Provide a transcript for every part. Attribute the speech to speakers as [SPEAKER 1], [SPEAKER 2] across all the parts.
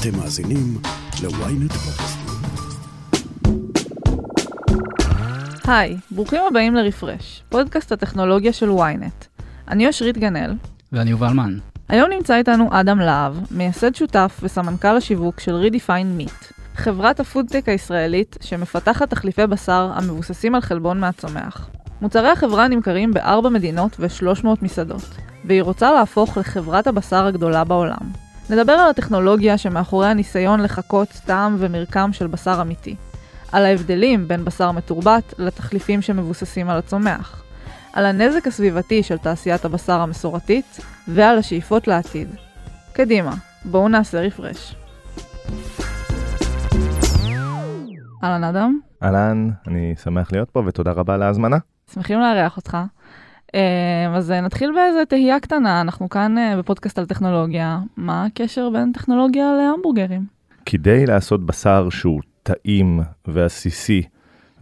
[SPEAKER 1] אתם מאזינים ל-ynet פודקאסט.
[SPEAKER 2] היי, ברוכים הבאים לרפרש, פודקאסט הטכנולוגיה של ynet. אני אושרית גנאל.
[SPEAKER 3] ואני יובל מן.
[SPEAKER 2] היום נמצא איתנו אדם להב, מייסד שותף וסמנכ"ל השיווק של Redefine Meat, חברת הפודטק הישראלית שמפתחת תחליפי בשר המבוססים על חלבון מהצומח. מוצרי החברה נמכרים בארבע מדינות ו-300 מסעדות, והיא רוצה להפוך לחברת הבשר הגדולה בעולם. נדבר על הטכנולוגיה שמאחורי הניסיון לחקות טעם ומרקם של בשר אמיתי. על ההבדלים בין בשר מתורבת לתחליפים שמבוססים על הצומח. על הנזק הסביבתי של תעשיית הבשר המסורתית, ועל השאיפות לעתיד. קדימה, בואו נעשה רפרש. אהלן אדם,
[SPEAKER 4] אהלן, אני שמח להיות פה ותודה רבה על ההזמנה.
[SPEAKER 2] שמחים לארח אותך. אה, אז אה, נתחיל באיזה תהייה קטנה, אנחנו כאן אה, בפודקאסט על טכנולוגיה, מה הקשר בין טכנולוגיה להמבורגרים?
[SPEAKER 4] כדי לעשות בשר שהוא טעים ועסיסי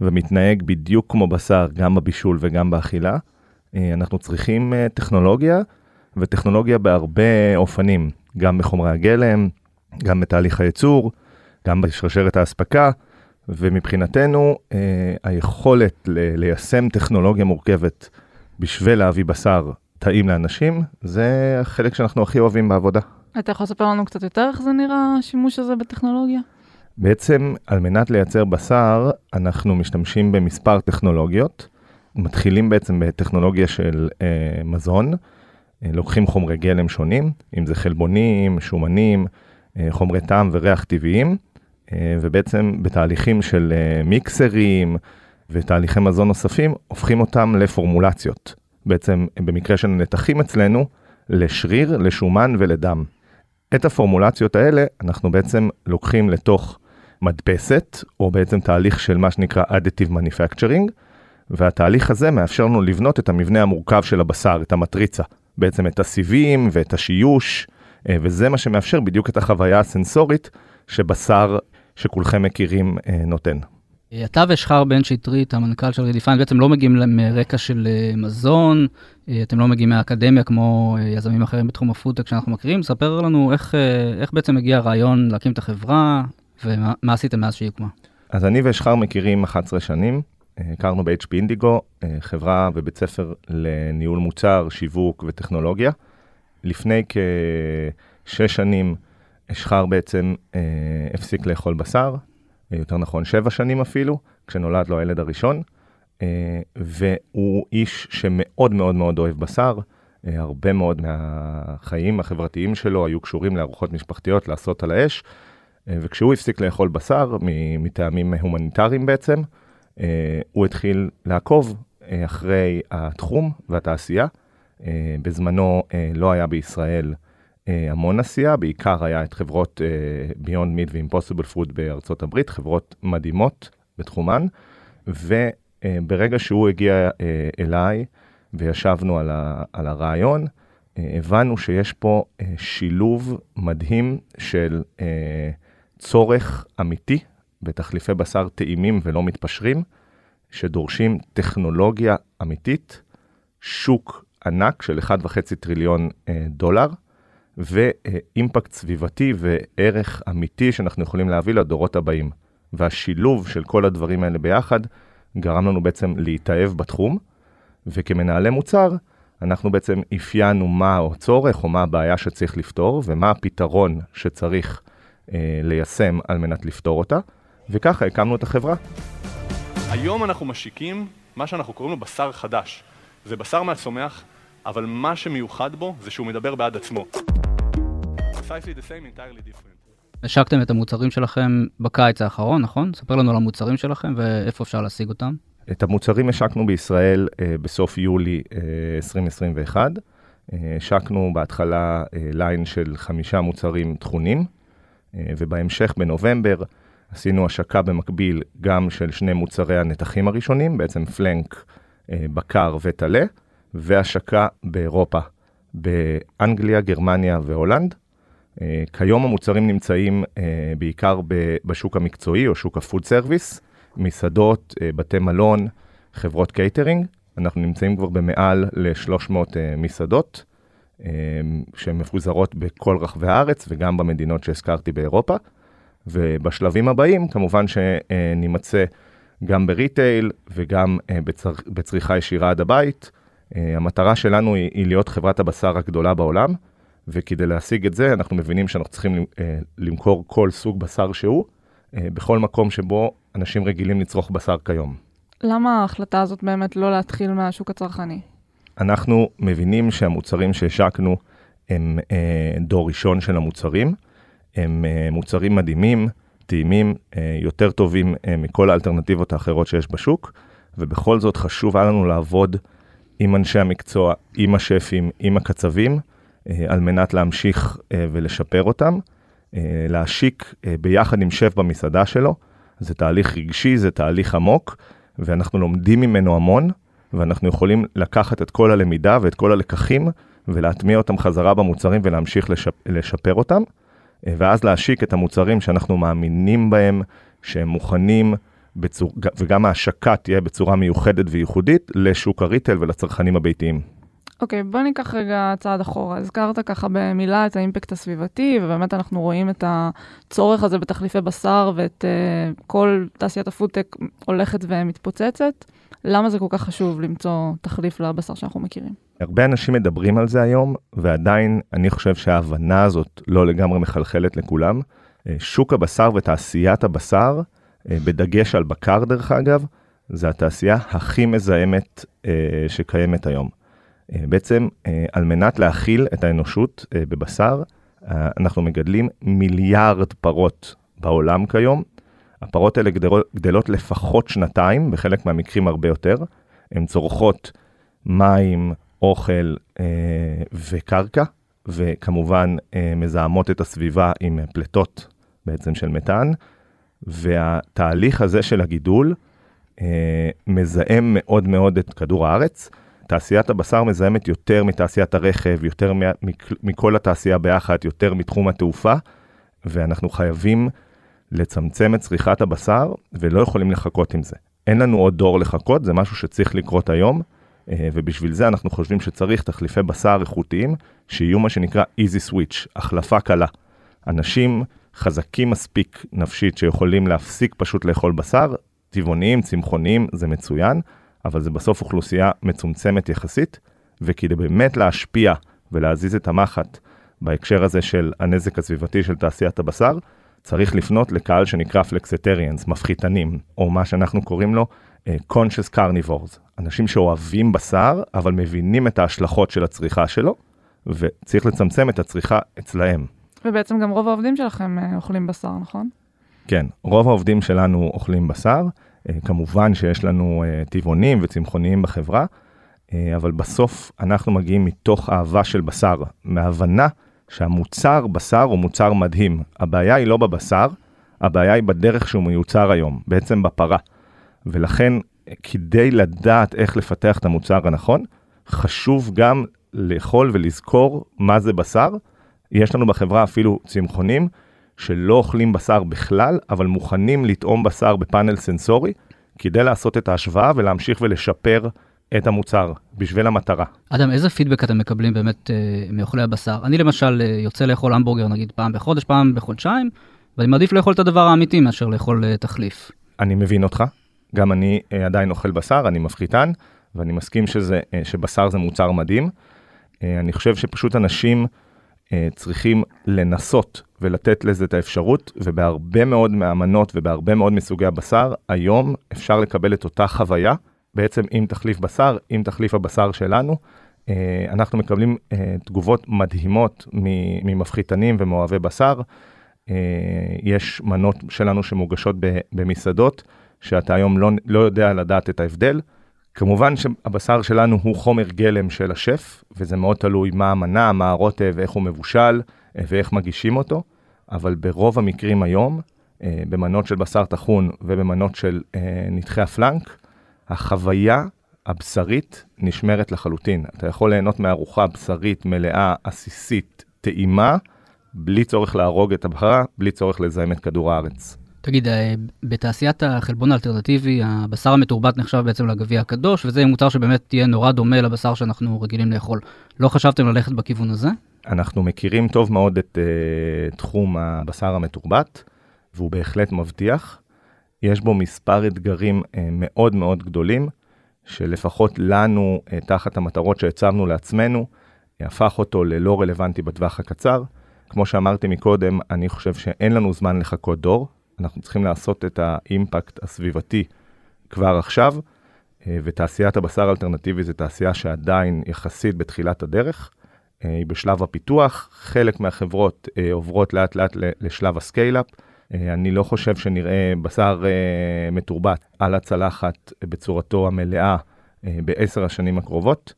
[SPEAKER 4] ומתנהג בדיוק כמו בשר גם בבישול וגם באכילה, אנחנו צריכים טכנולוגיה וטכנולוגיה בהרבה אופנים, גם בחומרי הגלם, גם בתהליך הייצור, גם בשרשרת האספקה, ומבחינתנו היכולת ליישם טכנולוגיה מורכבת בשביל להביא בשר טעים לאנשים, זה החלק שאנחנו הכי אוהבים בעבודה.
[SPEAKER 2] אתה יכול לספר לנו קצת יותר איך זה נראה השימוש הזה בטכנולוגיה?
[SPEAKER 4] בעצם, על מנת לייצר בשר, אנחנו משתמשים במספר טכנולוגיות. מתחילים בעצם בטכנולוגיה של אה, מזון, אה, לוקחים חומרי גלם שונים, אם זה חלבונים, שומנים, אה, חומרי טעם וריח טבעיים, אה, ובעצם בתהליכים של אה, מיקסרים, ותהליכי מזון נוספים, הופכים אותם לפורמולציות. בעצם, במקרה של נתחים אצלנו, לשריר, לשומן ולדם. את הפורמולציות האלה אנחנו בעצם לוקחים לתוך מדפסת, או בעצם תהליך של מה שנקרא additive manufacturing, והתהליך הזה מאפשר לנו לבנות את המבנה המורכב של הבשר, את המטריצה, בעצם את הסיבים ואת השיוש, אה, וזה מה שמאפשר בדיוק את החוויה הסנסורית שבשר שכולכם מכירים אה, נותן.
[SPEAKER 3] אתה ושחר בן שטרית, המנכ"ל של רדיפיין, בעצם לא מגיעים מרקע של אה, מזון, אה, אתם לא מגיעים מהאקדמיה כמו אה, יזמים אחרים בתחום הפודטק שאנחנו מכירים. ספר לנו איך, איך בעצם הגיע הרעיון להקים את החברה, ומה עשיתם מאז שהיא הוקמה.
[SPEAKER 4] אז אני ושחר מכירים 11 שנים. הכרנו ב-HP אינדיגו, חברה ובית ספר לניהול מוצר, שיווק וטכנולוגיה. לפני כשש שנים, שחר בעצם אה, הפסיק לאכול בשר, יותר נכון שבע שנים אפילו, כשנולד לו הילד הראשון, אה, והוא איש שמאוד מאוד מאוד אוהב בשר. אה, הרבה מאוד מהחיים החברתיים שלו היו קשורים לארוחות משפחתיות לעשות על האש, אה, וכשהוא הפסיק לאכול בשר, מטעמים הומניטריים בעצם, הוא התחיל לעקוב אחרי התחום והתעשייה. בזמנו לא היה בישראל אה, המון עשייה, בעיקר היה את חברות uh, Beyond Meat ו-Impossible Food בארצות הברית, חברות מדהימות בתחומן, וברגע uh, שהוא הגיע אליי וישבנו על, ה, על הרעיון, הבנו שיש פה שילוב מדהים של צורך אמיתי בתחליפי בשר טעימים ולא מתפשרים, שדורשים טכנולוגיה אמיתית, שוק ענק של 1.5 טריליון דולר, ואימפקט סביבתי וערך אמיתי שאנחנו יכולים להביא לדורות הבאים. והשילוב של כל הדברים האלה ביחד גרם לנו בעצם להתאהב בתחום, וכמנהלי מוצר, אנחנו בעצם אפיינו מה הצורך או מה הבעיה שצריך לפתור, ומה הפתרון שצריך אה, ליישם על מנת לפתור אותה, וככה הקמנו את החברה.
[SPEAKER 5] היום אנחנו משיקים מה שאנחנו קוראים לו בשר חדש. זה בשר מהצומח, אבל מה שמיוחד בו זה שהוא מדבר בעד עצמו. Precisely the same, entirely different.
[SPEAKER 3] השקתם את המוצרים שלכם בקיץ האחרון, נכון? ספר לנו על המוצרים שלכם ואיפה אפשר להשיג אותם.
[SPEAKER 4] את המוצרים השקנו בישראל אה, בסוף יולי אה, 2021. אה, השקנו בהתחלה אה, ליין של חמישה מוצרים טחונים, אה, ובהמשך בנובמבר עשינו השקה במקביל גם של שני מוצרי הנתחים הראשונים, בעצם פלנק, אה, בקר וטלה, והשקה באירופה, באנגליה, גרמניה והולנד. אה, כיום המוצרים נמצאים uh, בעיקר בשוק המקצועי או שוק ה food service, מסעדות, אה, בתי מלון, חברות קייטרינג. אנחנו נמצאים כבר במעל ל-300 אה, מסעדות, שהן מפוזרות בכל רחבי הארץ וגם במדינות שהזכרתי באירופה. ובשלבים הבאים, כמובן שנימצא גם ב retail וגם בצר... בצריכה ישירה עד הבית. המטרה שלנו היא להיות חברת הבשר הגדולה בעולם, וכדי להשיג את זה, אנחנו מבינים שאנחנו צריכים למכור כל סוג בשר שהוא, בכל מקום שבו אנשים רגילים לצרוך בשר כיום.
[SPEAKER 2] למה ההחלטה הזאת באמת לא להתחיל מהשוק הצרכני?
[SPEAKER 4] אנחנו מבינים שהמוצרים שהשקנו הם אה, דור ראשון של המוצרים, הם אה, מוצרים מדהימים, טעימים, אה, יותר טובים אה, מכל האלטרנטיבות האחרות שיש בשוק, ובכל זאת חשוב היה לנו לעבוד עם אנשי המקצוע, עם השפים, עם הקצבים, אה, על מנת להמשיך אה, ולשפר אותם, אה, להשיק אה, ביחד עם שף במסעדה שלו. זה תהליך רגשי, זה תהליך עמוק, ואנחנו לומדים ממנו המון, ואנחנו יכולים לקחת את כל הלמידה ואת כל הלקחים ולהטמיע אותם חזרה במוצרים ולהמשיך לשפ... לשפר אותם, ואז להשיק את המוצרים שאנחנו מאמינים בהם, שהם מוכנים, בצור... וגם ההשקה תהיה בצורה מיוחדת וייחודית לשוק הריטל ולצרכנים הביתיים.
[SPEAKER 2] אוקיי, okay, בוא ניקח רגע צעד אחורה. הזכרת ככה במילה את האימפקט הסביבתי, ובאמת אנחנו רואים את הצורך הזה בתחליפי בשר ואת uh, כל תעשיית הפודטק הולכת ומתפוצצת. למה זה כל כך חשוב למצוא תחליף לבשר שאנחנו מכירים?
[SPEAKER 4] הרבה אנשים מדברים על זה היום, ועדיין אני חושב שההבנה הזאת לא לגמרי מחלחלת לכולם. אה, שוק הבשר ותעשיית הבשר, אה, בדגש על בקר דרך אגב, זה התעשייה הכי מזהמת שקיימת היום. אה, בעצם אה, על מנת להכיל את האנושות אה, בבשר, אנחנו מגדלים מיליארד פרות בעולם כיום. הפרות האלה גדלות, לפחות שנתיים, בחלק מהמקרים הרבה יותר. הן צורכות מים, אוכל וקרקע, וכמובן מזהמות את הסביבה עם פליטות בעצם של מתאן. והתהליך הזה של הגידול מזהם מאוד מאוד את כדור הארץ. תעשיית הבשר מזהמת יותר מתעשיית הרכב, יותר מכל התעשייה ביחד, יותר מתחום התעופה, ואנחנו חייבים לצמצם את צריכת הבשר, ולא יכולים לחכות עם זה. אין לנו עוד דור לחכות, זה משהו שצריך לקרות היום, אה, ובשביל זה אנחנו חושבים שצריך תחליפי בשר איכותיים, שיהיו מה שנקרא easy switch, החלפה קלה. אנשים חזקים מספיק נפשית שיכולים להפסיק פשוט לאכול בשר, טבעוניים, צמחוניים, זה מצוין, אבל זה בסוף אוכלוסייה מצומצמת יחסית, וכדי באמת להשפיע ולהזיז את המחט בהקשר הזה של הנזק הסביבתי של תעשיית הבשר, צריך לפנות לקהל שנקרא פלקסטריאנס, מפחיתנים, או מה שאנחנו קוראים לו uh, conscious carnivores, אנשים שאוהבים בשר, אבל מבינים את ההשלכות של הצריכה שלו, וצריך לצמצם את הצריכה אצלהם.
[SPEAKER 2] ובעצם גם רוב העובדים שלכם uh, אוכלים בשר, נכון?
[SPEAKER 4] כן, רוב העובדים שלנו אוכלים בשר. אה, כמובן שיש לנו אה, טבעונים וצמחוניים בחברה, אה, אבל בסוף אנחנו מגיעים מתוך אהבה של בשר, מהבנה שהמוצר בשר הוא מוצר מדהים. הבעיה היא לא בבשר, הבעיה היא בדרך שהוא מיוצר היום, בעצם בפרה. ולכן, כדי לדעת איך לפתח את המוצר הנכון, חשוב גם לאכול ולזכור מה זה בשר. יש לנו בחברה אפילו צמחונים שלא אוכלים בשר בכלל, אבל מוכנים לטעום בשר בפאנל סנסורי, כדי לעשות את ההשוואה ולהמשיך ולשפר את המוצר בשביל המטרה.
[SPEAKER 3] אדם, איזה פידבק אתם מקבלים באמת אה, מאוכלי הבשר? אני למשל אה, יוצא לאכול המבורגר נגיד פעם בחודש, פעם בחודשיים, ואני מעדיף לאכול את הדבר האמיתי מאשר לאכול אה, תחליף.
[SPEAKER 4] אני מבין אותך, גם אני אה, עדיין אוכל בשר, אני מפחיתן, ואני מסכים שזה, אה, שבשר זה מוצר מדהים. אה, אני חושב שפשוט אנשים... אה, צריכים לנסות ולתת לזה את האפשרות, ובהרבה מאוד מהמנות ובהרבה מאוד מסוגי הבשר, היום אפשר לקבל את אותה חוויה, בעצם עם תחליף בשר, עם תחליף הבשר שלנו. אה, אנחנו מקבלים אה, תגובות מדהימות ממפחיתנים ומאוהבי בשר. יש מנות שלנו שמוגשות במסעדות, שאתה היום לא, לא יודע לדעת את ההבדל. כמובן שהבשר שלנו הוא חומר גלם של השף, וזה מאוד תלוי מה המנה, מה הרוטב, איך הוא מבושל ואיך מגישים אותו, אבל ברוב המקרים היום, אה, במנות של בשר טחון ובמנות של אה, נתחי הפלנק, החוויה הבשרית נשמרת לחלוטין. אתה יכול ליהנות מארוחה בשרית מלאה, עסיסית, טעימה, בלי צורך להרוג את הבהרה, בלי צורך לזהם את כדור הארץ.
[SPEAKER 3] תגיד, אה, בתעשיית החלבון האלטרנטיבי, הבשר המתורבת נחשב בעצם לגביע הקדוש, וזה מוצר שבאמת תהיה נורא דומה לבשר שאנחנו רגילים לאכול. לא חשבתם ללכת בכיוון הזה?
[SPEAKER 4] אנחנו מכירים טוב מאוד את uh, תחום הבשר המתורבת, והוא בהחלט מבטיח. יש בו מספר אתגרים uh, מאוד מאוד גדולים, שלפחות לנו, uh, תחת המטרות שהצבנו לעצמנו, הפך אותו ללא רלוונטי בטווח הקצר. כמו שאמרתי מקודם, אני חושב שאין לנו זמן לחכות דור, אנחנו צריכים לעשות את האימפקט הסביבתי כבר עכשיו, ותעשיית הבשר האלטרנטיבי זו תעשייה שעדיין יחסית בתחילת הדרך. אה, היא בשלב הפיתוח, חלק מהחברות אה, עוברות לאט לאט לשלב ה scale-up. אה, אני לא חושב שנראה בשר מתורבת על הצלחת בצורתו המלאה בעשר השנים הקרובות,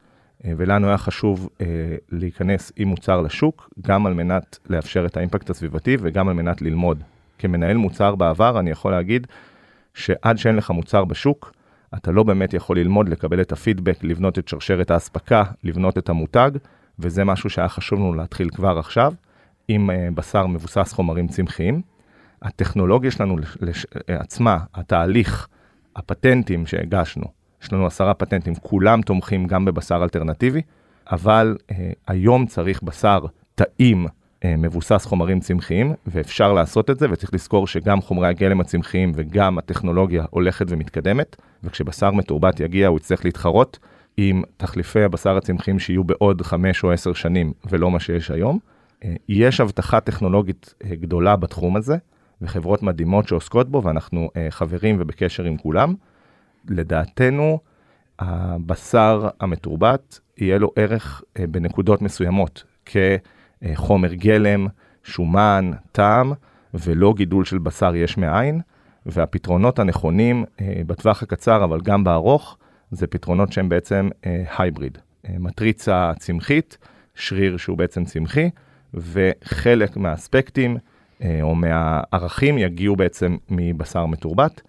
[SPEAKER 4] ולנו היה חשוב להיכנס עם מוצר לשוק, גם על מנת לאפשר את האימפקט הסביבתי וגם על מנת ללמוד. כמנהל מוצר בעבר, אני יכול להגיד שעד שאין לך מוצר בשוק, אתה לא באמת יכול ללמוד, לקבל את הפידבק, לבנות את שרשרת האספקה, לבנות את המותג, וזה משהו שהיה חשוב לנו להתחיל כבר עכשיו, עם uh, בשר מבוסס חומרים צמחיים. הטכנולוגיה שלנו לש, עצמה, התהליך, הפטנטים שהגשנו, יש לנו עשרה פטנטים, כולם תומכים גם בבשר אלטרנטיבי, אבל uh, היום צריך בשר טעים, מבוסס חומרים צמחיים, ואפשר לעשות את זה, וצריך לזכור שגם חומרי הגלם הצמחיים וגם הטכנולוגיה הולכת ומתקדמת, וכשבשר מתורבת יגיע הוא יצטרך להתחרות. עם תחליפי הבשר הצמחיים שיהיו בעוד חמש או עשר שנים ולא מה שיש היום. אה, יש הבטחה טכנולוגית אה, גדולה בתחום הזה, וחברות מדהימות שעוסקות בו, ואנחנו אה, חברים ובקשר עם כולם. לדעתנו, הבשר המתורבת, יהיה לו ערך בנקודות מסוימות, כחומר גלם, שומן, טעם, ולא גידול של בשר יש מאין, והפתרונות הנכונים בטווח הקצר, אבל גם בארוך, זה פתרונות שהם בעצם הייבריד, uh, מטריצה צמחית, שריר שהוא בעצם צמחי, וחלק מהאספקטים או מהערכים יגיעו בעצם מבשר מתורבת.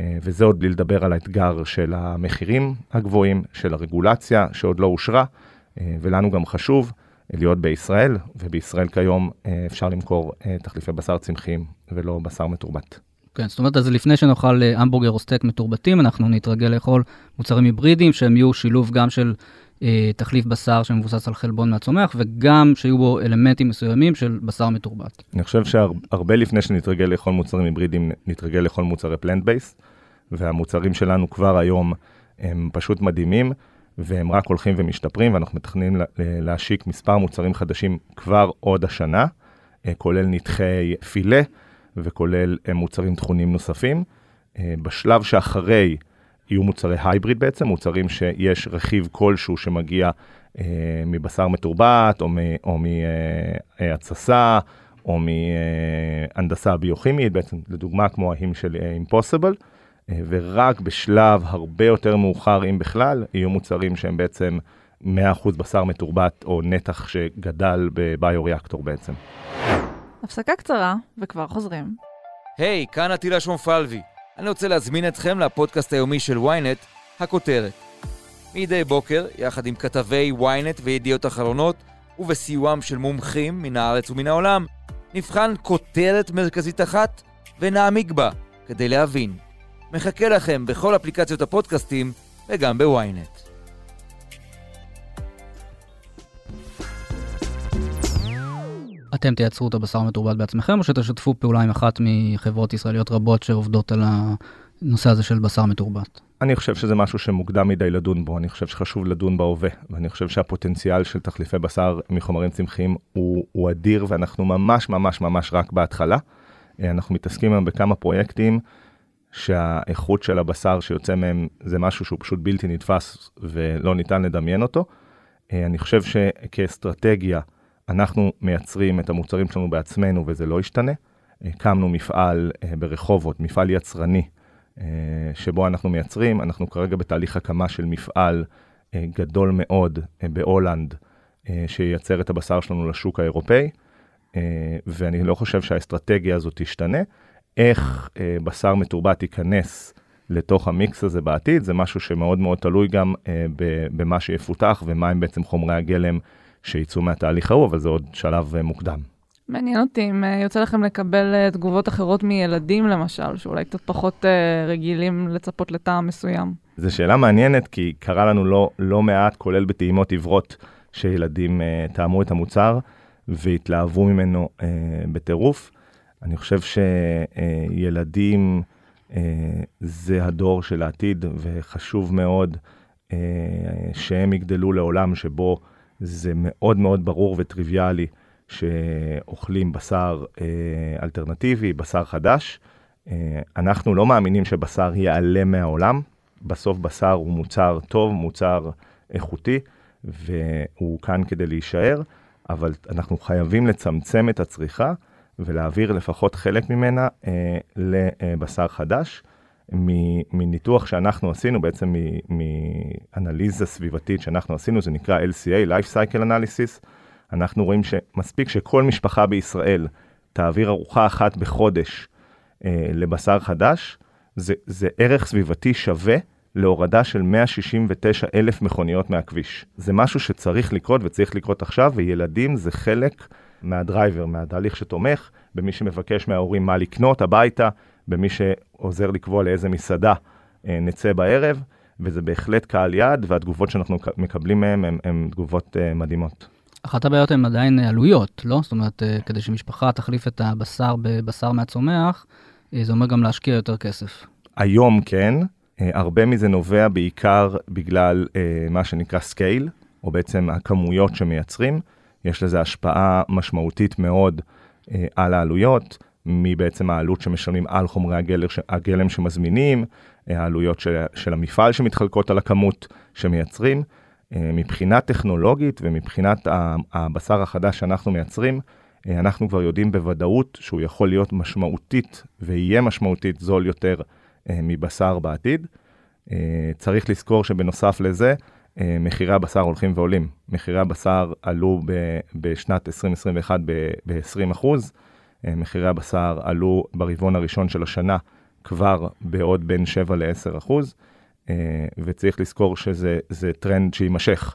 [SPEAKER 4] וזה עוד בלי לדבר על האתגר של המחירים הגבוהים, של הרגולציה שעוד לא אושרה, ולנו גם חשוב להיות בישראל, ובישראל כיום uh, אפשר למכור uh, תחליפי בשר צמחיים ולא בשר מתורבת.
[SPEAKER 3] כן, זאת אומרת, אז לפני שנאכל אה, המבורגר או סטייק מתורבתים, אנחנו נתרגל לאכול מוצרים היברידיים שהם יהיו שילוב גם של אה, תחליף בשר שמבוסס על חלבון מהצומח, וגם שיהיו בו אלמנטים מסוימים של בשר מתורבת.
[SPEAKER 4] אני חושב שהרבה לפני שנתרגל לאכול מוצרים היברידיים, נתרגל לאכול מוצרי פלנט בייס, והמוצרים שלנו כבר היום הם פשוט מדהימים, והם רק הולכים ומשתפרים, ואנחנו מתכננים להשיק מספר מוצרים חדשים כבר עוד השנה, אה, כולל נתחי פילה. וכולל אה, מוצרים תכונים נוספים. אה, בשלב שאחרי יהיו מוצרי הייבריד בעצם, מוצרים שיש רכיב כלשהו שמגיע מבשר מתורבת, או מהתססה, או מהנדסה ביוכימית, בעצם לדוגמה כמו ההים של Impossible, ורק בשלב הרבה יותר מאוחר, אם בכלל, יהיו מוצרים שהם בעצם 100% בשר מתורבת, או נתח שגדל בביו-ריאקטור בעצם.
[SPEAKER 2] הפסקה קצרה, וכבר חוזרים.
[SPEAKER 6] היי, hey, כאן עטילה שומפלבי. אני רוצה להזמין אתכם לפודקאסט היומי של ynet, הכותרת. מדי בוקר, יחד עם כתבי ynet וידיעות אחרונות, ובסיועם של מומחים מן הארץ ומן העולם, נבחן כותרת מרכזית אחת ונעמיק בה, כדי להבין. מחכה לכם בכל אפליקציות הפודקאסטים וגם בוויינט.
[SPEAKER 3] אתם תייצרו את הבשר המתורבת בעצמכם, או שתשתפו פעולה עם אחת מחברות ישראליות רבות שעובדות על הנושא הזה של בשר מתורבת?
[SPEAKER 4] אני חושב שזה משהו שמוקדם מדי לדון בו, אני חושב שחשוב לדון בהווה, ואני חושב שהפוטנציאל של תחליפי בשר מחומרים צמחיים הוא, הוא אדיר, ואנחנו ממש ממש ממש רק בהתחלה. אנחנו מתעסקים היום בכמה פרויקטים שהאיכות של הבשר שיוצא מהם זה משהו שהוא פשוט בלתי נתפס ולא ניתן לדמיין אותו. אני חושב שכאסטרטגיה, אנחנו מייצרים את המוצרים שלנו בעצמנו וזה לא ישתנה. הקמנו מפעל אה, ברחובות, מפעל יצרני, אה, שבו אנחנו מייצרים. אנחנו כרגע בתהליך הקמה של מפעל אה, גדול מאוד בהולנד, שייצר את הבשר שלנו לשוק האירופאי, ואני לא חושב שהאסטרטגיה הזאת תשתנה. איך בשר מתורבת ייכנס לתוך המיקס הזה בעתיד, זה משהו שמאוד מאוד תלוי גם במה שיפותח ומה הם בעצם חומרי הגלם שיצאו מהתהליך ההוא, אבל זה עוד שלב אה, מוקדם.
[SPEAKER 2] מעניין אותי אם אה, יוצא לכם לקבל אה, תגובות אחרות מילדים למשל, שאולי קצת פחות אה, רגילים לצפות לטעם מסוים.
[SPEAKER 4] זו שאלה מעניינת, כי קרה לנו לא, לא מעט, כולל בטעימות עיוורות, שילדים uh, טעמו את המוצר והתלהבו ממנו uh, בטירוף. אני חושב שילדים uh, זה הדור של העתיד, וחשוב מאוד uh, שהם יגדלו לעולם שבו זה מאוד מאוד ברור וטריוויאלי שאוכלים בשר uh, אלטרנטיבי, בשר חדש. אנחנו לא מאמינים שבשר ייעלם מהעולם. בסוף בשר הוא מוצר טוב, מוצר איכותי, והוא כאן כדי להישאר, אבל אנחנו חייבים לצמצם את הצריכה ולהעביר לפחות חלק ממנה אה, לבשר חדש. מניתוח שאנחנו עשינו, בעצם מאנליזה סביבתית שאנחנו עשינו, זה נקרא LCA, Life Cycle Analysis, אנחנו רואים שמספיק שכל משפחה בישראל תעביר ארוחה אחת בחודש אה, לבשר חדש, זה, זה ערך סביבתי שווה להורדה של 169 אלף מכוניות מהכביש. זה משהו שצריך לקרות וצריך לקרות עכשיו, וילדים זה חלק מהדרייבר, מהתהליך שתומך, במי שמבקש מההורים מה לקנות הביתה, במי שעוזר לקבוע לאיזה מסעדה אה, נצא בערב, וזה בהחלט קהל יעד, והתגובות שאנחנו מקבלים מהם הן תגובות אה, מדהימות.
[SPEAKER 3] אחת הבעיות הן עדיין עלויות, לא? זאת אומרת, אה, כדי שמשפחה תחליף את הבשר בבשר מהצומח, זה אומר גם להשקיע יותר כסף.
[SPEAKER 4] היום כן, הרבה מזה נובע בעיקר בגלל מה שנקרא scale, או בעצם הכמויות שמייצרים. יש לזה השפעה משמעותית מאוד אה, על העלויות, מבעצם העלות שמשלמים על חומרי הגלם, הגלם שמזמינים, העלויות של, של המפעל שמתחלקות על הכמות שמייצרים. מבחינה טכנולוגית ומבחינת הבשר החדש שאנחנו מייצרים, אנחנו כבר יודעים בוודאות שהוא יכול להיות משמעותית ויהיה משמעותית זול יותר אה, מבשר בעתיד. אה, צריך לזכור שבנוסף לזה, אה, מחירי הבשר הולכים ועולים. מחירי הבשר עלו בשנת 2021 ב-20 אחוז, מחירי הבשר עלו ברבעון הראשון של השנה כבר בעוד בין 7 ל-10 אחוז, וצריך לזכור שזה טרנד שיימשך.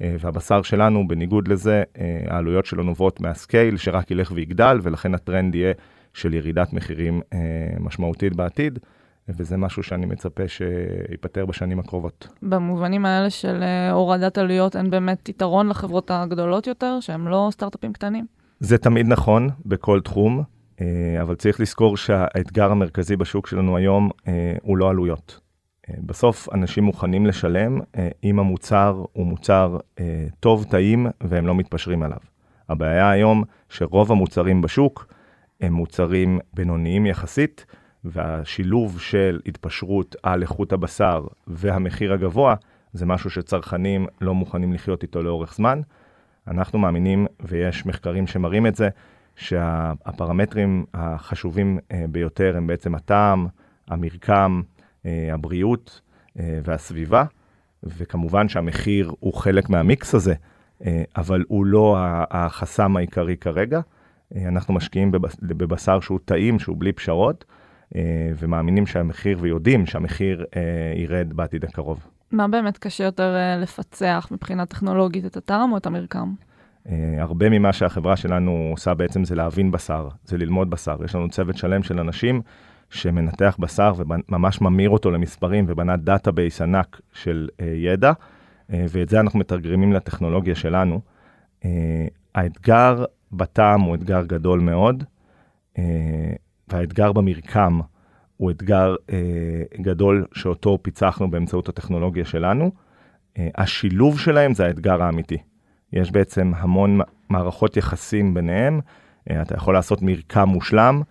[SPEAKER 4] והבשר שלנו, בניגוד לזה, העלויות שלו נובעות מה scale שרק ילך ויגדל, ולכן הטרנד יהיה של ירידת מחירים משמעותית בעתיד. וזה משהו שאני מצפה שייפתר בשנים הקרובות.
[SPEAKER 2] במובנים האלה של אה, הורדת עלויות, אין באמת יתרון לחברות הגדולות יותר, שהן לא סטארט-אפים קטנים?
[SPEAKER 4] זה תמיד נכון בכל תחום, אה, אבל צריך לזכור שהאתגר המרכזי בשוק שלנו היום אה, הוא לא עלויות. בסוף אנשים מוכנים לשלם אם המוצר הוא מוצר טוב, טעים, והם לא מתפשרים עליו. הבעיה היום שרוב המוצרים בשוק הם מוצרים בינוניים יחסית, והשילוב של התפשרות על איכות הבשר והמחיר הגבוה, זה משהו שצרכנים לא מוכנים לחיות איתו לאורך זמן. אנחנו מאמינים, ויש מחקרים שמראים את זה, שהפרמטרים החשובים אה, ביותר הם בעצם הטעם, המרקם, אה, הבריאות אה, והסביבה, וכמובן שהמחיר הוא חלק מהמיקס הזה, אבל הוא לא החסם העיקרי כרגע. אנחנו משקיעים בבשר שהוא טעים, שהוא בלי פשרות, ומאמינים שהמחיר, ויודעים שהמחיר אה, ירד בעתיד הקרוב.
[SPEAKER 2] מה באמת קשה יותר אה, לפצח מבחינה טכנולוגית, את הטעם או את המרקם?
[SPEAKER 4] הרבה ממה שהחברה שלנו עושה בעצם זה להבין בשר, זה ללמוד בשר. יש לנו צוות שלם של אנשים שמנתח בשר וממש ממיר אותו למספרים ובנה database ענק של ידע, ואת זה אנחנו מתרגמים לטכנולוגיה שלנו. האתגר בטעם הוא אתגר גדול מאוד. והאתגר במרקם הוא אתגר אה, גדול שאותו פיצחנו באמצעות הטכנולוגיה שלנו. אה, השילוב שלהם זה האתגר האמיתי. יש בעצם המון מערכות יחסים ביניהם. אה, אתה יכול לעשות מרקם מושלם,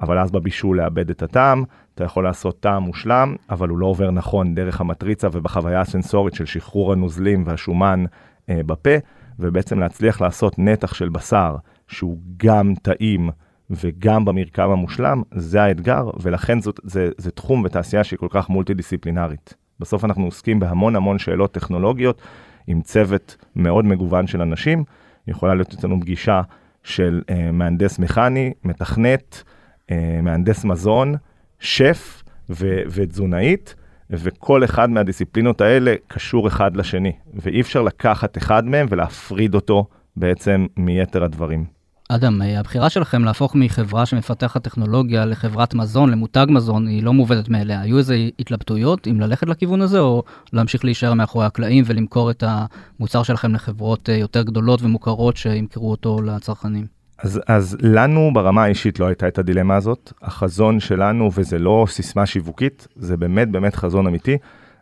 [SPEAKER 4] אבל אז בבישול לאבד את הטעם. אתה יכול לעשות טעם מושלם, אבל הוא לא עובר נכון דרך המטריצה ובחוויה הסנסורית של שחרור הנוזלים והשומן אה, בפה, ובעצם להצליח לעשות נתח של בשר שהוא גם טעים, וגם במרקם המושלם, זה האתגר, ולכן זאת, זה, זה תחום ותעשייה שהיא כל כך מולטי-דיסציפלינרית. בסוף אנחנו עוסקים בהמון המון שאלות טכנולוגיות, עם צוות מאוד מגוון של אנשים. יכולה להיות אצלנו פגישה של אה, מהנדס מכני, מתכנת, אה, מהנדס מזון, שף ו- ותזונאית, וכל אחד מהדיסציפלינות האלה קשור אחד לשני, ואי אפשר לקחת אחד מהם ולהפריד אותו בעצם מיתר הדברים.
[SPEAKER 3] אדם, אה, הבחירה שלכם להפוך מחברה שמפתחת טכנולוגיה לחברת מזון, למותג מזון, היא לא מובנת מאליה. היו איזה התלבטויות אם ללכת לכיוון הזה, או להמשיך להישאר מאחורי הקלעים ולמכור את המוצר שלכם לחברות אה, יותר גדולות ומוכרות שימכרו אותו לצרכנים?
[SPEAKER 4] אז, אז לנו ברמה האישית לא הייתה את הדילמה הזאת. החזון שלנו, וזה לא סיסמה שיווקית, זה באמת באמת חזון אמיתי,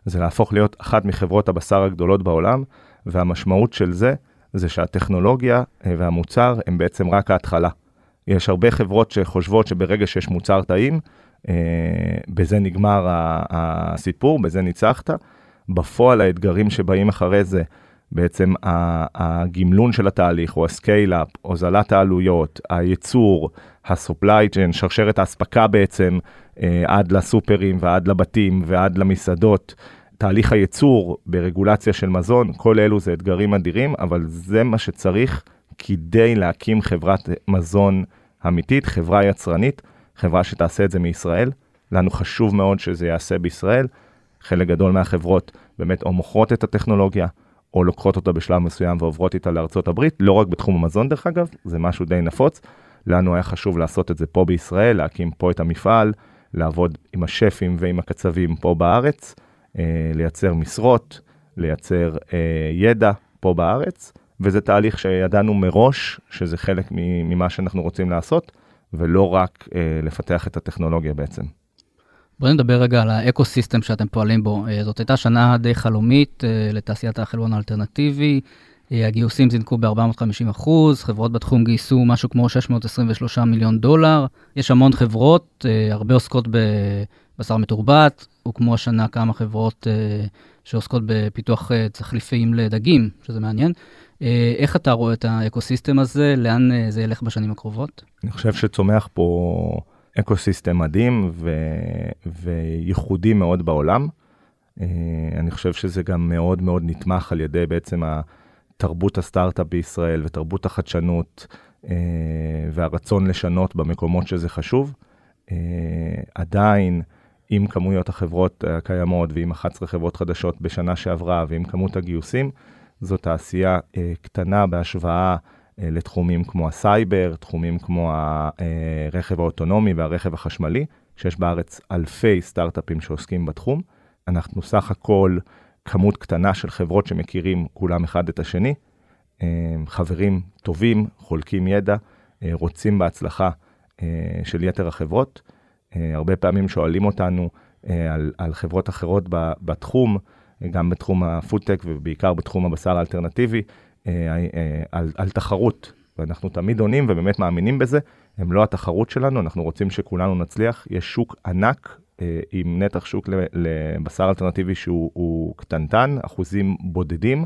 [SPEAKER 4] זה להפוך להיות אחת מחברות הבשר הגדולות בעולם, והמשמעות של זה, זה שהטכנולוגיה אה, והמוצר הם בעצם רק ההתחלה. יש הרבה חברות שחושבות שברגע שיש מוצר טעים, אה, בזה נגמר הסיפור, בזה ניצחת. בפועל האתגרים שבאים אחרי זה, בעצם הגמלון של התהליך, או ה scale-up, הוזלת העלויות, הייצור, ה-supply chain, שרשרת האספקה בעצם, אה, עד לסופרים ועד לבתים ועד למסעדות, תהליך הייצור ברגולציה של מזון, כל אלו זה אתגרים אדירים, אבל זה מה שצריך כדי להקים חברת מזון אמיתית, חברה יצרנית, חברה שתעשה את זה מישראל. לנו חשוב מאוד שזה ייעשה בישראל. חלק גדול מהחברות באמת או מוכרות את הטכנולוגיה, או לוקחות אותה בשלב מסוים ועוברות איתה לארצות הברית, לא רק בתחום המזון דרך אגב, זה משהו די נפוץ. לנו היה חשוב לעשות את זה פה בישראל, להקים פה את המפעל, לעבוד עם השפים ועם הקצבים פה בארץ. אה, לייצר משרות, לייצר אה, ידע פה בארץ, וזה תהליך שידענו מראש שזה חלק ממה שאנחנו רוצים לעשות, ולא רק אה, לפתח את הטכנולוגיה בעצם.
[SPEAKER 3] בואי נדבר רגע על האקו-סיסטם שאתם פועלים בו. זאת הייתה שנה די חלומית לתעשיית החלבון האלטרנטיבי. הגיוסים זינקו ב-450 אחוז, חברות בתחום גייסו משהו כמו 623 מיליון דולר. יש המון חברות, הרבה עוסקות בבשר מתורבת, הוקמו השנה כמה חברות uh, שעוסקות בפיתוח תחליפים לדגים, שזה מעניין. איך אתה רואה את האקוסיסטם הזה? לאן זה ילך בשנים הקרובות?
[SPEAKER 4] אני חושב שצומח פה אקוסיסטם מדהים ו... וייחודי מאוד בעולם. אני חושב שזה גם מאוד מאוד נתמך על ידי בעצם תרבות הסטארט-אפ בישראל ותרבות החדשנות אה, והרצון לשנות במקומות שזה חשוב. אה, עדיין, עם כמויות החברות הקיימות ועם 11 חברות חדשות בשנה שעברה ועם כמות הגיוסים, זו תעשייה אה, קטנה בהשוואה אה, לתחומים כמו הסייבר, תחומים כמו הרכב האוטונומי והרכב החשמלי, שיש בארץ אלפי סטארט-אפים שעוסקים בתחום. אנחנו סך הכל כמות קטנה של חברות שמכירים כולם אחד את השני, אה, חברים טובים, חולקים ידע, אה, רוצים בהצלחה אה, של יתר החברות. הרבה פעמים שואלים אותנו על, על חברות אחרות בתחום, גם בתחום הפודטק ובעיקר בתחום הבשר האלטרנטיבי, על, על תחרות. ואנחנו תמיד עונים ובאמת מאמינים בזה, הם לא התחרות שלנו, אנחנו רוצים שכולנו נצליח. יש שוק ענק עם נתח שוק לבשר אלטרנטיבי שהוא קטנטן, אחוזים בודדים,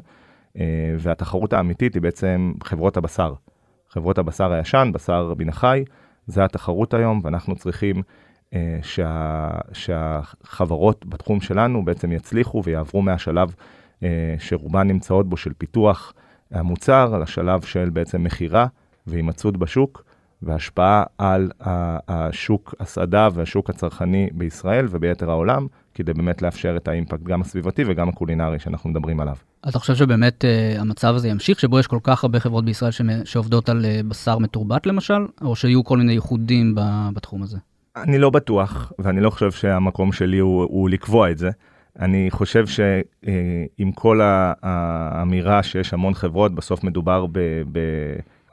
[SPEAKER 4] והתחרות האמיתית היא בעצם חברות הבשר. חברות הבשר הישן, בשר מן החי, זה התחרות היום, ואנחנו צריכים אה, שה, שהחברות בתחום שלנו בעצם יצליחו ויעברו מהשלב אה, שרובן נמצאות בו של פיתוח המוצר, לשלב של בעצם מכירה והימצאות בשוק והשפעה על השוק הסעדה והשוק הצרכני בישראל וביתר העולם, כדי באמת לאפשר את האימפקט גם הסביבתי וגם הקולינרי שאנחנו מדברים עליו.
[SPEAKER 3] אתה חושב שבאמת uh, המצב הזה ימשיך, שבו יש כל כך הרבה חברות בישראל שעובדות על uh, בשר מתורבת למשל, או שיהיו כל מיני ייחודים בתחום הזה?
[SPEAKER 4] אני לא בטוח, ואני לא חושב שהמקום שלי הוא, הוא לקבוע את זה. אני חושב שעם כל האמירה שיש המון חברות, בסוף מדובר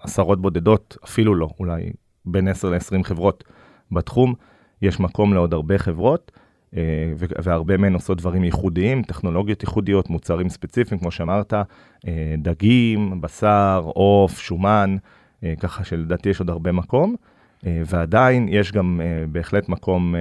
[SPEAKER 4] בעשרות בודדות, אפילו לא, אולי בין 10 ל-20 חברות בתחום. יש מקום לעוד הרבה חברות, אה, והרבה מהן עושות דברים ייחודיים, טכנולוגיות ייחודיות, מוצרים ספציפיים, כמו שאמרת, אה, דגים, בשר, עוף, שומן, אה, ככה שלדעתי יש עוד הרבה מקום. ועדיין יש גם בהחלט מקום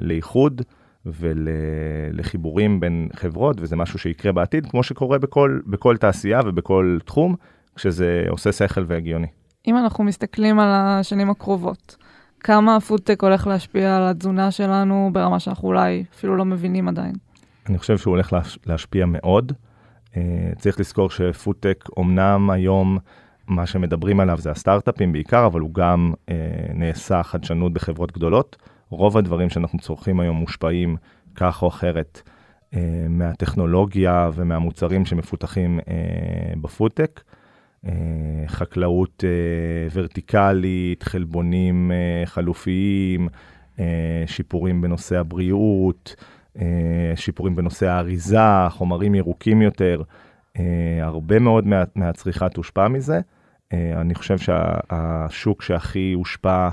[SPEAKER 4] לאיחוד ולחיבורים בין חברות, וזה משהו שיקרה בעתיד, כמו שקורה בכל, בכל תעשייה ובכל תחום, כשזה עושה שכל והגיוני.
[SPEAKER 2] אם אנחנו מסתכלים על השנים הקרובות, כמה הפודטק הולך להשפיע על התזונה שלנו ברמה שאנחנו אולי אפילו לא מבינים עדיין?
[SPEAKER 4] אני חושב שהוא הולך להשפיע מאוד. צריך לזכור שפודטק אמנם היום מה שמדברים עליו זה הסטארט-אפים בעיקר, אבל הוא גם אה, נעשה חדשנות בחברות גדולות. רוב הדברים שאנחנו צורכים היום מושפעים כך או אחרת אה, מהטכנולוגיה ומהמוצרים שמפותחים אה, בפודטק. אה, חקלאות אה, ורטיקלית, חלבונים אה, חלופיים, שיפורים בנושא הבריאות, שיפורים בנושא האריזה, חומרים ירוקים יותר. הרבה מאוד מה, מהצריכה תושפע מזה. אני חושב שהשוק שהכי הושפע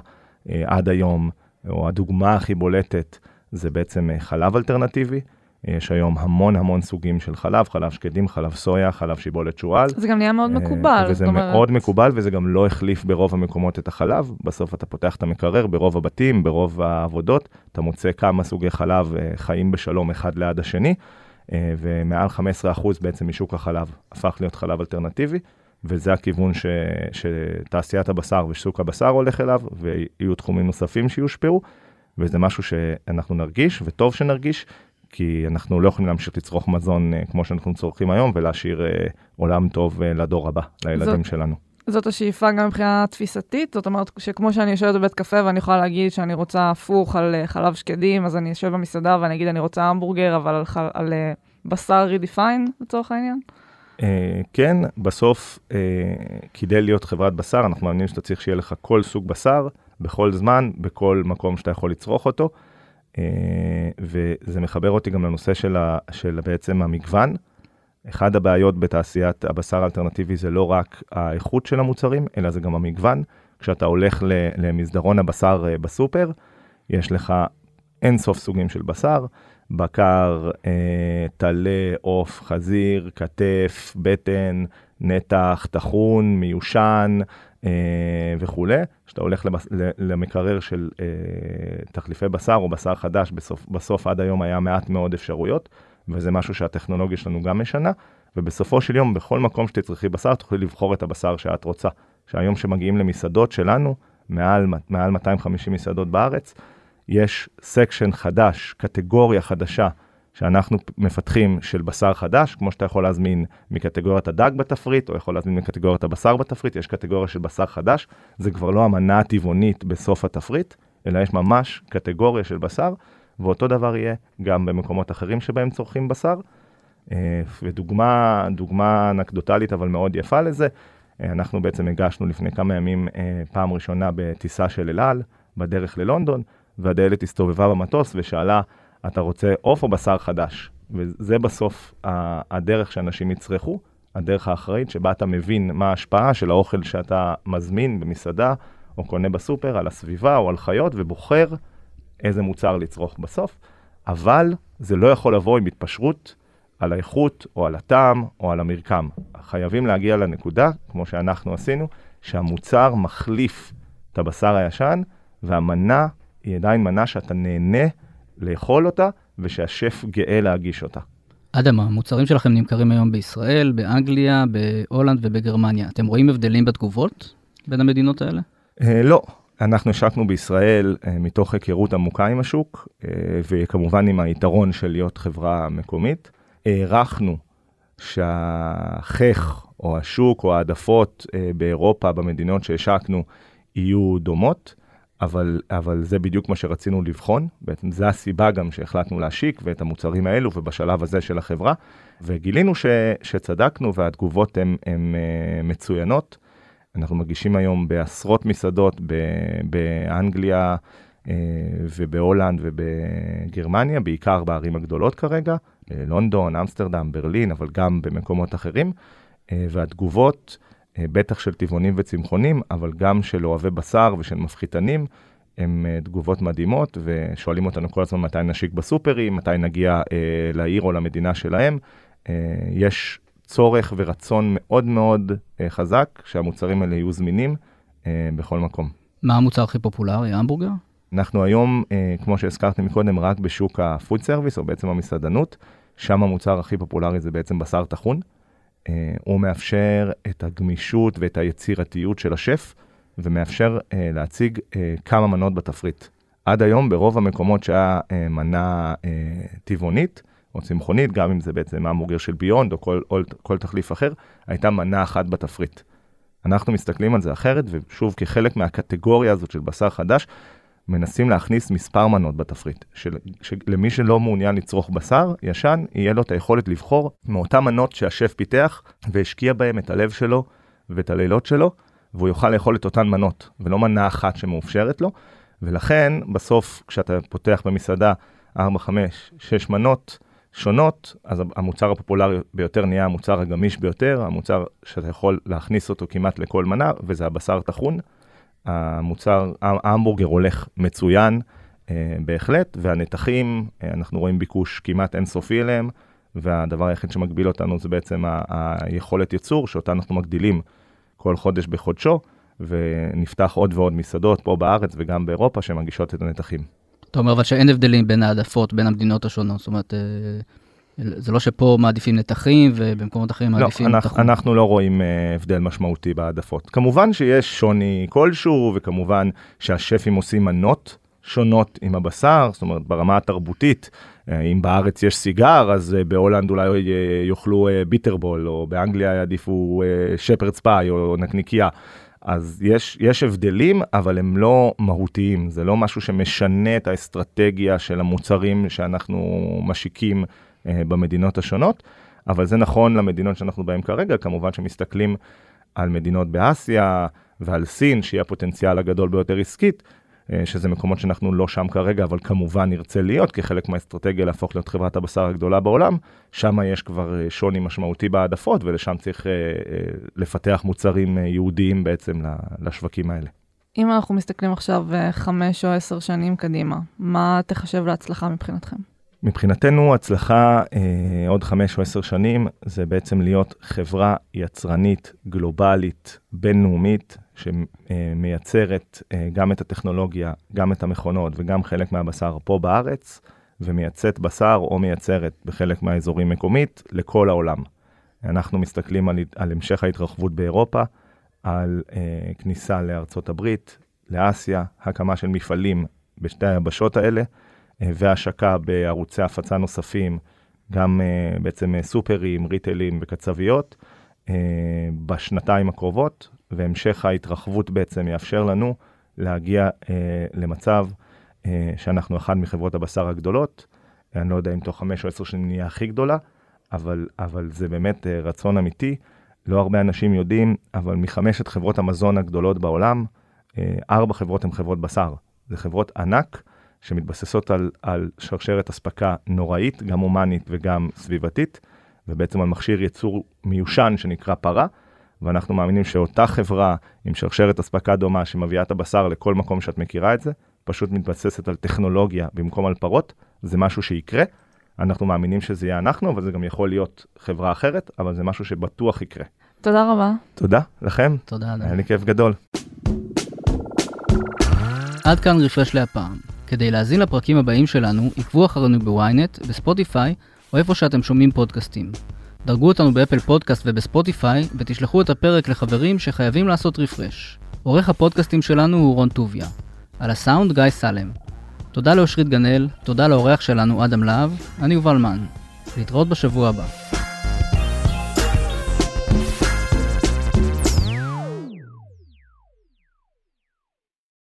[SPEAKER 4] עד היום, או הדוגמה הכי בולטת, זה בעצם חלב אלטרנטיבי. יש היום המון המון סוגים של חלב, חלב שקדים, חלב סויה, חלב שיבולת שועל.
[SPEAKER 2] זה גם נהיה מאוד
[SPEAKER 4] אה,
[SPEAKER 2] מקובל.
[SPEAKER 4] וזה
[SPEAKER 2] אומרת-
[SPEAKER 4] מאוד מקובל, וזה גם לא החליף ברוב המקומות את החלב. בסוף אתה פותח את המקרר, ברוב הבתים, ברוב העבודות, אתה מוצא כמה סוגי חלב אה, חיים בשלום אחד ליד השני, אה, ומעל 15% בעצם משוק החלב הפך להיות חלב אלטרנטיבי, וזה הכיוון ש, שתעשיית הבשר ושוק הבשר הולך אליו, ויהיו תחומים נוספים שיושפעו, וזה משהו שאנחנו נרגיש, וטוב שנרגיש, כי אנחנו לא יכולים להמשיך לצרוך מזון אה, כמו שאנחנו צורכים היום, ולהשאיר אה, עולם טוב אה, לדור הבא, לילדים
[SPEAKER 2] זאת-
[SPEAKER 4] שלנו.
[SPEAKER 2] זאת השאיפה גם מבחינה תפיסתית, זאת אומרת שכמו שאני יושבת בבית קפה ואני יכולה להגיד שאני רוצה הפוך על חלב שקדים, אז אני אשב במסעדה ואני אגיד אני רוצה המבורגר, אבל על, על אה, בשר רידיפיין לצורך העניין.
[SPEAKER 4] אה, כן, בסוף, אה, כדי להיות חברת בשר, אנחנו מאמינים שאתה צריך שיהיה לך כל סוג בשר, בכל זמן, בכל מקום שאתה יכול לצרוך אותו. אה, וזה מחבר אותי גם לנושא של, ה, של בעצם המגוון. אחד הבעיות בתעשיית הבשר האלטרנטיבי זה לא רק האיכות של המוצרים, אלא זה גם המגוון. כשאתה הולך למסדרון הבשר אה, בסופר, יש לך אין סוף סוגים של בשר, בקר, אה, טלה, עוף, חזיר, כתף, בטן, נתח, טחון, מיושן אה, וכולי. כשאתה הולך למס, ל- למקרר של אה, תחליפי בשר או בשר חדש, בסוף, בסוף עד היום היה מעט מאוד אפשרויות, וזה משהו שהטכנולוגיה שלנו גם משנה, ובסופו של יום, בכל מקום שתצרכי בשר, תוכלי לבחור את הבשר שאת רוצה. שהיום שמגיעים למסעדות שלנו, מעל, מעל 250 מסעדות בארץ, יש section חדש, קטגוריה חדשה שאנחנו מפתחים של בשר חדש, כמו שאתה יכול להזמין מקטגוריית הדג בתפריט, או יכול להזמין מקטגוריית הבשר בתפריט, יש קטגוריה של בשר חדש, זה כבר לא המנה הטבעונית בסוף התפריט, אלא יש ממש קטגוריה של בשר, ואותו דבר יהיה גם במקומות אחרים שבהם צורכים בשר. אה, ודוגמה, דוגמה אנקדוטלית אבל מאוד יפה לזה, אה, אנחנו בעצם הגשנו לפני כמה ימים אה, פעם ראשונה בטיסה של אל על, בדרך ללונדון, והדיילת הסתובבה במטוס ושאלה, אתה רוצה עוף או בשר חדש? וזה בסוף הדרך שאנשים יצרכו, הדרך האחראית שבה אתה מבין מה ההשפעה של האוכל שאתה מזמין במסעדה או קונה בסופר על הסביבה או על חיות ובוחר איזה מוצר לצרוך בסוף, אבל זה לא יכול לבוא עם התפשרות על האיכות או על הטעם או על המרקם. חייבים להגיע לנקודה, כמו שאנחנו עשינו, שהמוצר מחליף את הבשר הישן, והמנה היא עדיין מנה שאתה נהנה לאכול אותה, ושהשף גאה להגיש אותה.
[SPEAKER 3] אדם, המוצרים שלכם נמכרים היום בישראל, באנגליה, בהולנד ובגרמניה. אתם רואים הבדלים בתגובות בין המדינות האלה?
[SPEAKER 4] אה, לא, אנחנו השקנו בישראל אה, מתוך היכרות עמוקה עם השוק, אה, וכמובן עם היתרון של להיות חברה מקומית. הערכנו שהחך או השוק או העדפות באירופה, במדינות שהשקנו, יהיו דומות, אבל, אבל זה בדיוק מה שרצינו לבחון. בעצם זו הסיבה גם שהחלטנו להשיק ואת המוצרים האלו ובשלב הזה של החברה, וגילינו ש, שצדקנו והתגובות הן מצוינות. אנחנו מגישים היום בעשרות מסעדות ב- באנגליה אה, ובהולנד ובגרמניה, בעיקר בערים הגדולות כרגע, אה, לונדון, אמסטרדם, ברלין, אבל גם במקומות אחרים. אה, והתגובות, אה, בטח של טבעונים וצמחונים, אבל גם של אוהבי בשר ושל מפחיתנים, הן אה, תגובות מדהימות, ושואלים אותנו כל הזמן מתי נשיק בסופרים, מתי נגיע אה, לעיר או למדינה שלהם. אה, יש צורך ורצון מאוד מאוד אה, חזק שהמוצרים האלה יהיו זמינים אה, בכל מקום.
[SPEAKER 3] מה המוצר הכי פופולרי? המבורגר?
[SPEAKER 4] אנחנו היום, אה, כמו שהזכרתי מקודם, רק בשוק ה food service, או בעצם המסעדנות, שם המוצר הכי פופולרי זה בעצם בשר טחון. אה, הוא מאפשר את הגמישות ואת היצירתיות של השף, ומאפשר אה, להציג אה, כמה מנות בתפריט. עד היום, ברוב המקומות שהיה אה, מנה אה, טבעונית, או צמחונית, גם אם זה בעצם המבורגר של Beyond או כל, כל, כל תחליף אחר, הייתה מנה אחת בתפריט. אנחנו מסתכלים על זה אחרת, ושוב, כחלק מהקטגוריה הזאת של בשר חדש, מנסים להכניס מספר מנות בתפריט. של, שלמי שלא מעוניין לצרוך בשר ישן, יהיה לו את היכולת לבחור מאותן מנות שהשף פיתח והשקיע בהם את הלב שלו ואת הלילות שלו, והוא יוכל לאכול את אותן מנות, ולא מנה אחת שמאופשרת לו. ולכן, בסוף, כשאתה פותח במסעדה 4, 5, 6 מנות שונות, אז המוצר הפופולרי ביותר נהיה המוצר הגמיש ביותר, המוצר שאתה יכול להכניס אותו כמעט לכל מנה, וזה הבשר טחון. המוצר, ההמבורגר הולך מצוין, אה, בהחלט, והנתחים, אה, אנחנו רואים ביקוש כמעט אינסופי אליהם, והדבר היחיד שמגביל אותנו זה בעצם היכולת ייצור, שאותה אנחנו מגדילים כל חודש בחודשו, ונפתח עוד ועוד מסעדות פה בארץ וגם באירופה שמגישות את הנתחים.
[SPEAKER 3] אתה אומר אבל שאין הבדלים בין העדפות בין המדינות השונות, זאת אומרת, אה, זה לא שפה מעדיפים נתחים ובמקומות אחרים מעדיפים
[SPEAKER 4] לא,
[SPEAKER 3] טחון.
[SPEAKER 4] אנחנו, אנחנו לא רואים uh, הבדל משמעותי בהעדפות. כמובן שיש שוני כלשהו, וכמובן שהשפים עושים מנות שונות עם הבשר, זאת אומרת ברמה התרבותית, uh, אם בארץ יש סיגר, אז uh, בהולנד אולי יאכלו ביטרבול, או באנגליה יעדיפו שפרד ספאי או נקניקייה. אז יש, יש הבדלים, אבל הם לא מהותיים, זה לא משהו שמשנה את האסטרטגיה של המוצרים שאנחנו משיקים אה, במדינות השונות, אבל זה נכון למדינות שאנחנו בהן כרגע, כמובן שמסתכלים על מדינות באסיה ועל סין, שהיא הפוטנציאל הגדול ביותר עסקית, אה, שזה מקומות שאנחנו לא שם כרגע, אבל כמובן נרצה להיות כחלק מהאסטרטגיה להפוך להיות חברת הבשר הגדולה בעולם, שם יש כבר אה, שוני משמעותי בהעדפות, ולשם צריך לפתח מוצרים ייעודיים בעצם לשווקים האלה.
[SPEAKER 2] אם אנחנו מסתכלים עכשיו חמש או עשר שנים קדימה, מה תחשב להצלחה מבחינתכם?
[SPEAKER 4] מבחינתנו הצלחה אה, עוד חמש או עשר שנים זה בעצם להיות חברה יצרנית, גלובלית, בינלאומית, שמייצרת אה, גם את הטכנולוגיה, גם את המכונות וגם חלק מהבשר פה בארץ, ומייצאת בשר או מייצרת בחלק מהאזורים מקומית לכל העולם. אנחנו מסתכלים על, על המשך ההתרחבות באירופה, על אה, כניסה לארצות הברית, לאסיה, הקמה של מפעלים בשתי היבשות האלה. אה, והשקה בערוצי הפצה נוספים, גם אה, בעצם אה, סופרים, ריטיילים וקצביות, בשנתיים הקרובות, והמשך ההתרחבות בעצם יאפשר לנו להגיע למצב שאנחנו אחת מחברות הבשר הגדולות. אני לא יודע אם תוך חמש או עשר שנים נהיה הכי גדולה, אבל, אבל זה באמת רצון אמיתי. לא הרבה אנשים יודעים, אבל מחמשת חברות המזון הגדולות בעולם, ארבע חברות הן חברות בשר. זה חברות ענק שמתבססות על, על שרשרת אספקה נוראית, גם הומנית וגם סביבתית, ובעצם על מכשיר ייצור מיושן שנקרא פרה, ואנחנו מאמינים שאותה חברה עם שרשרת אספקה דומה שמביאה את הבשר לכל מקום שאת מכירה את זה, פשוט מתבססת על טכנולוגיה במקום על פרות, זה משהו שיקרה. אנחנו מאמינים שזה יהיה אנחנו, אבל זה גם יכול להיות חברה אחרת, אבל זה משהו שבטוח יקרה.
[SPEAKER 2] תודה רבה.
[SPEAKER 4] תודה לכם.
[SPEAKER 3] תודה.
[SPEAKER 4] היה לי כיף גדול.
[SPEAKER 3] עד כאן רפרש להפעם. כדי להאזין לפרקים הבאים שלנו, עקבו אחרינו בוויינט, בספוטיפיי, או איפה שאתם שומעים פודקאסטים. דרגו אותנו באפל פודקאסט ובספוטיפיי, ותשלחו את הפרק לחברים שחייבים לעשות רפרש. עורך הפודקאסטים שלנו הוא רון טוביה. על הסאונד גיא סלם. תודה לאושרית גנאל, תודה לאורח שלנו אדם להב, אני יובל מן. להתראות בשבוע הבא.